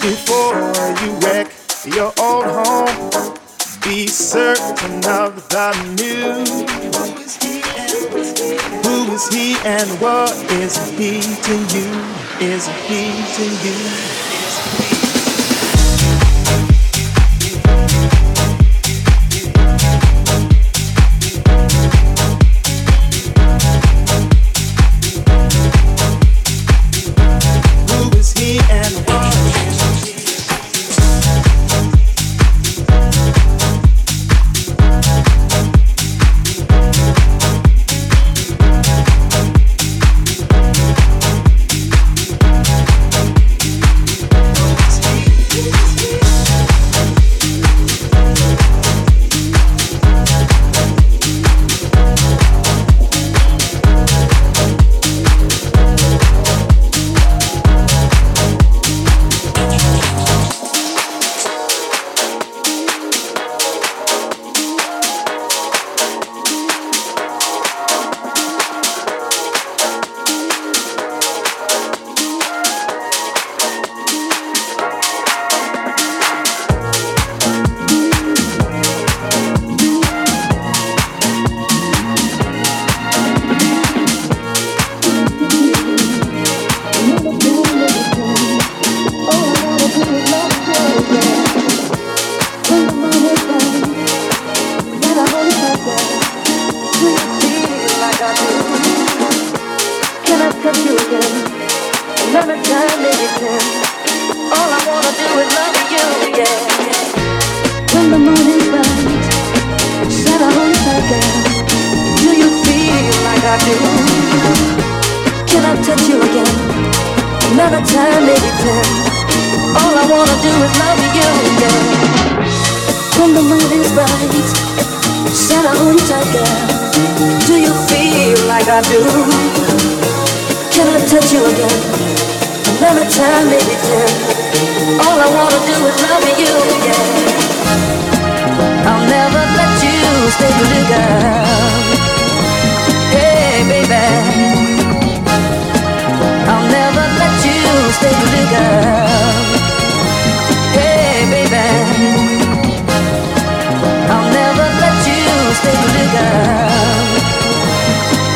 Before you wreck your old home, be certain of the new. Who is he and what is he to you? Is he to you? I do. Can I touch you again? Another time, maybe ten. All I wanna do is love you again. When the moon is bright, Santa Junta girl, do you feel like I do? Can I touch you again? Another time, maybe ten. All I wanna do is love you again. I'll never let you stay blue, girl baby. I'll never let you stay with Hey, baby. I'll never let you stay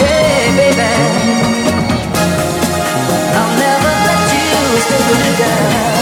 Hey, baby. I'll never let you stay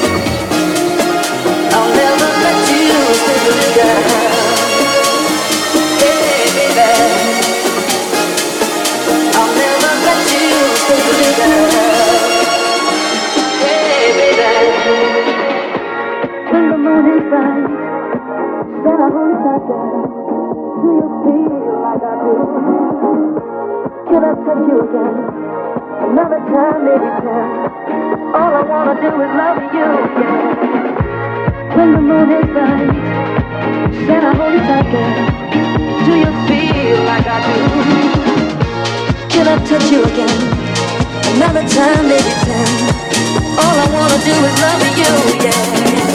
Can touch you again? Another time, maybe ten. All I wanna do is love you, yeah. When the moon is bright, then I hold you tight, girl. Do you feel like I do? Can I touch you again? Another time, maybe ten. All I wanna do is love you. Yeah.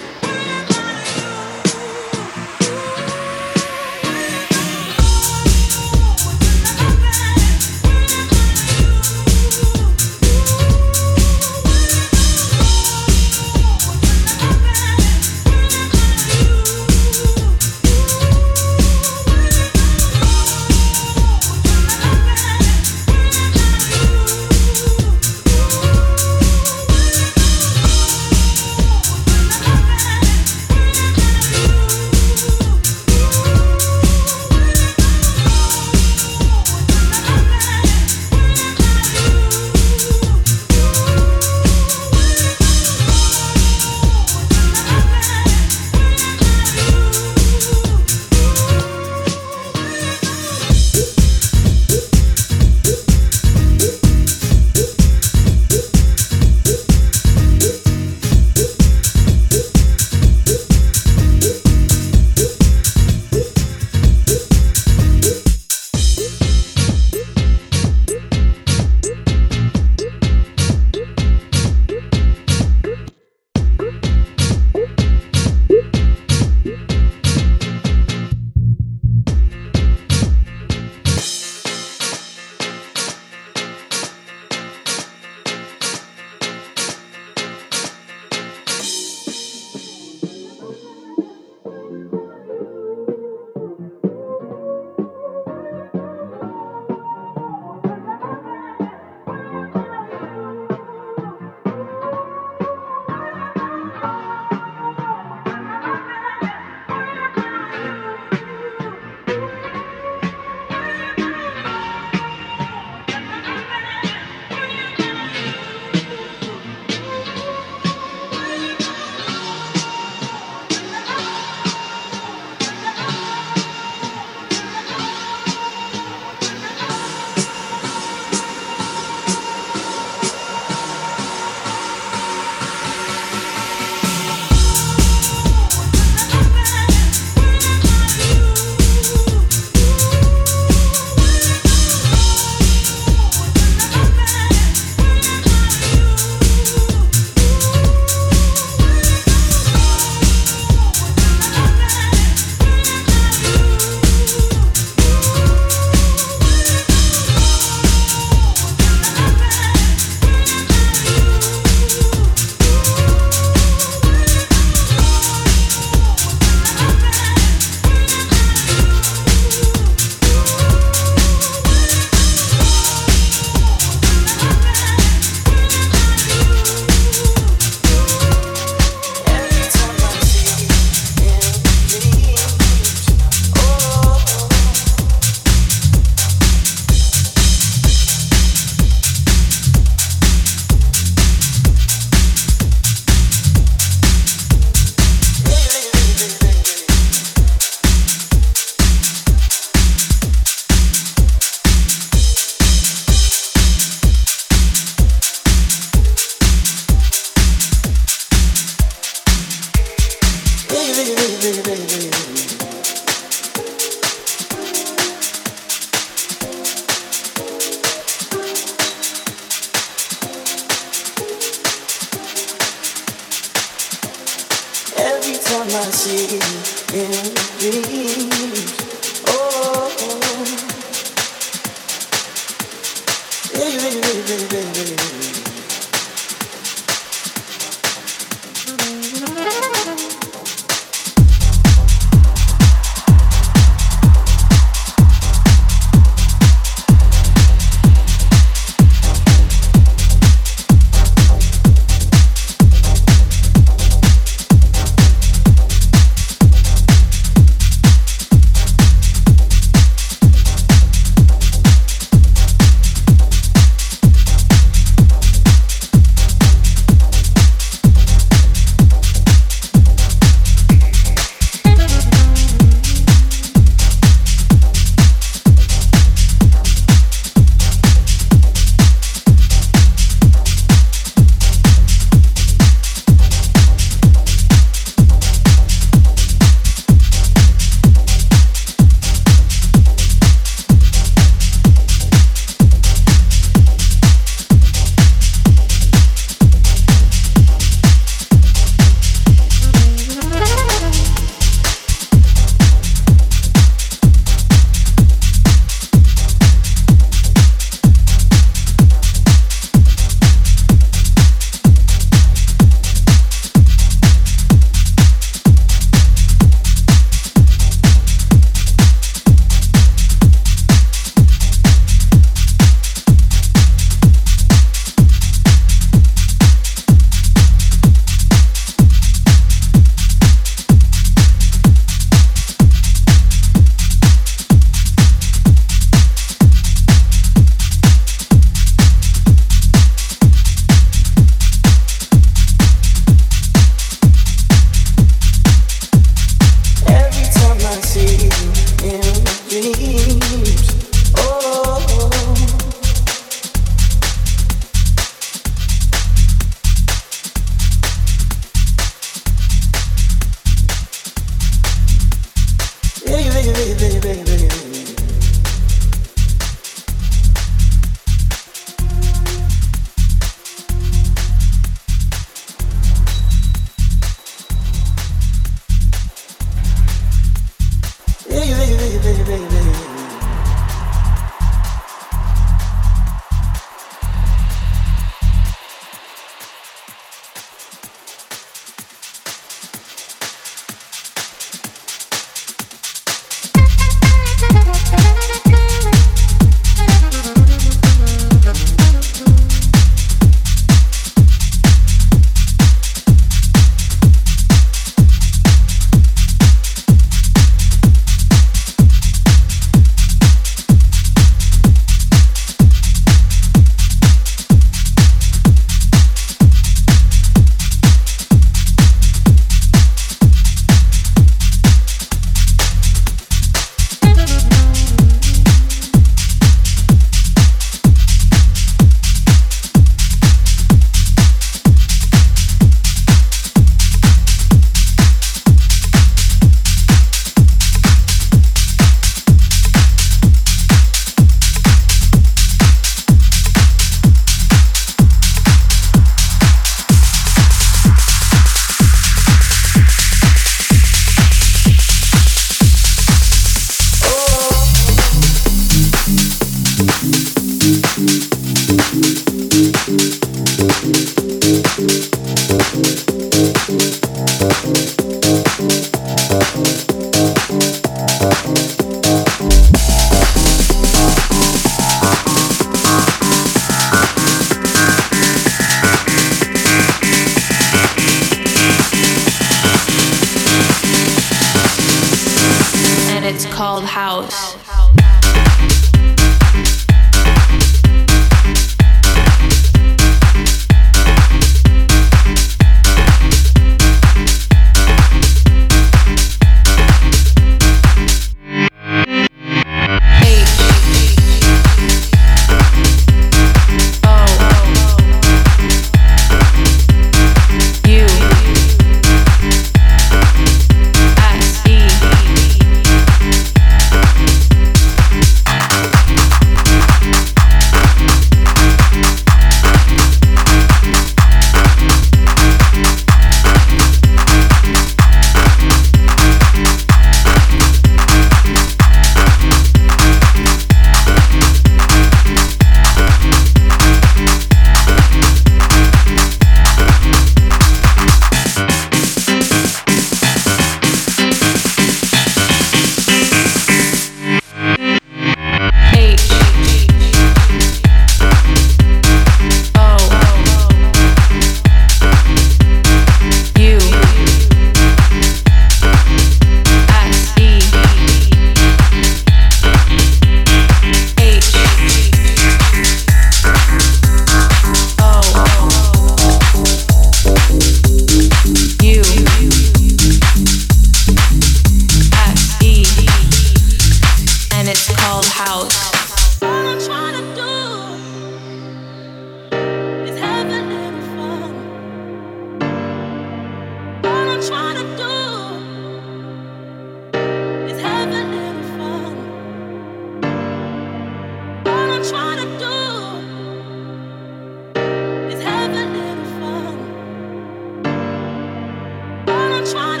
Come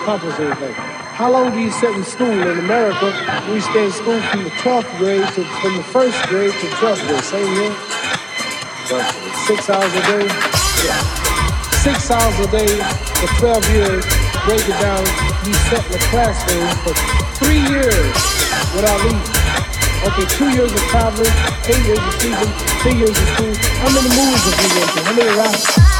How long do you sit in school? In America, we stay in school from the 12th grade to from the first grade to 12th grade. Same here. Six hours a day. Yeah. Six hours a day for 12 years. Break it down. You sit in the classroom for three years without leaving. Okay, two years of traveling, eight years of teaching, three years of school. How many movies have you been to? How many raps?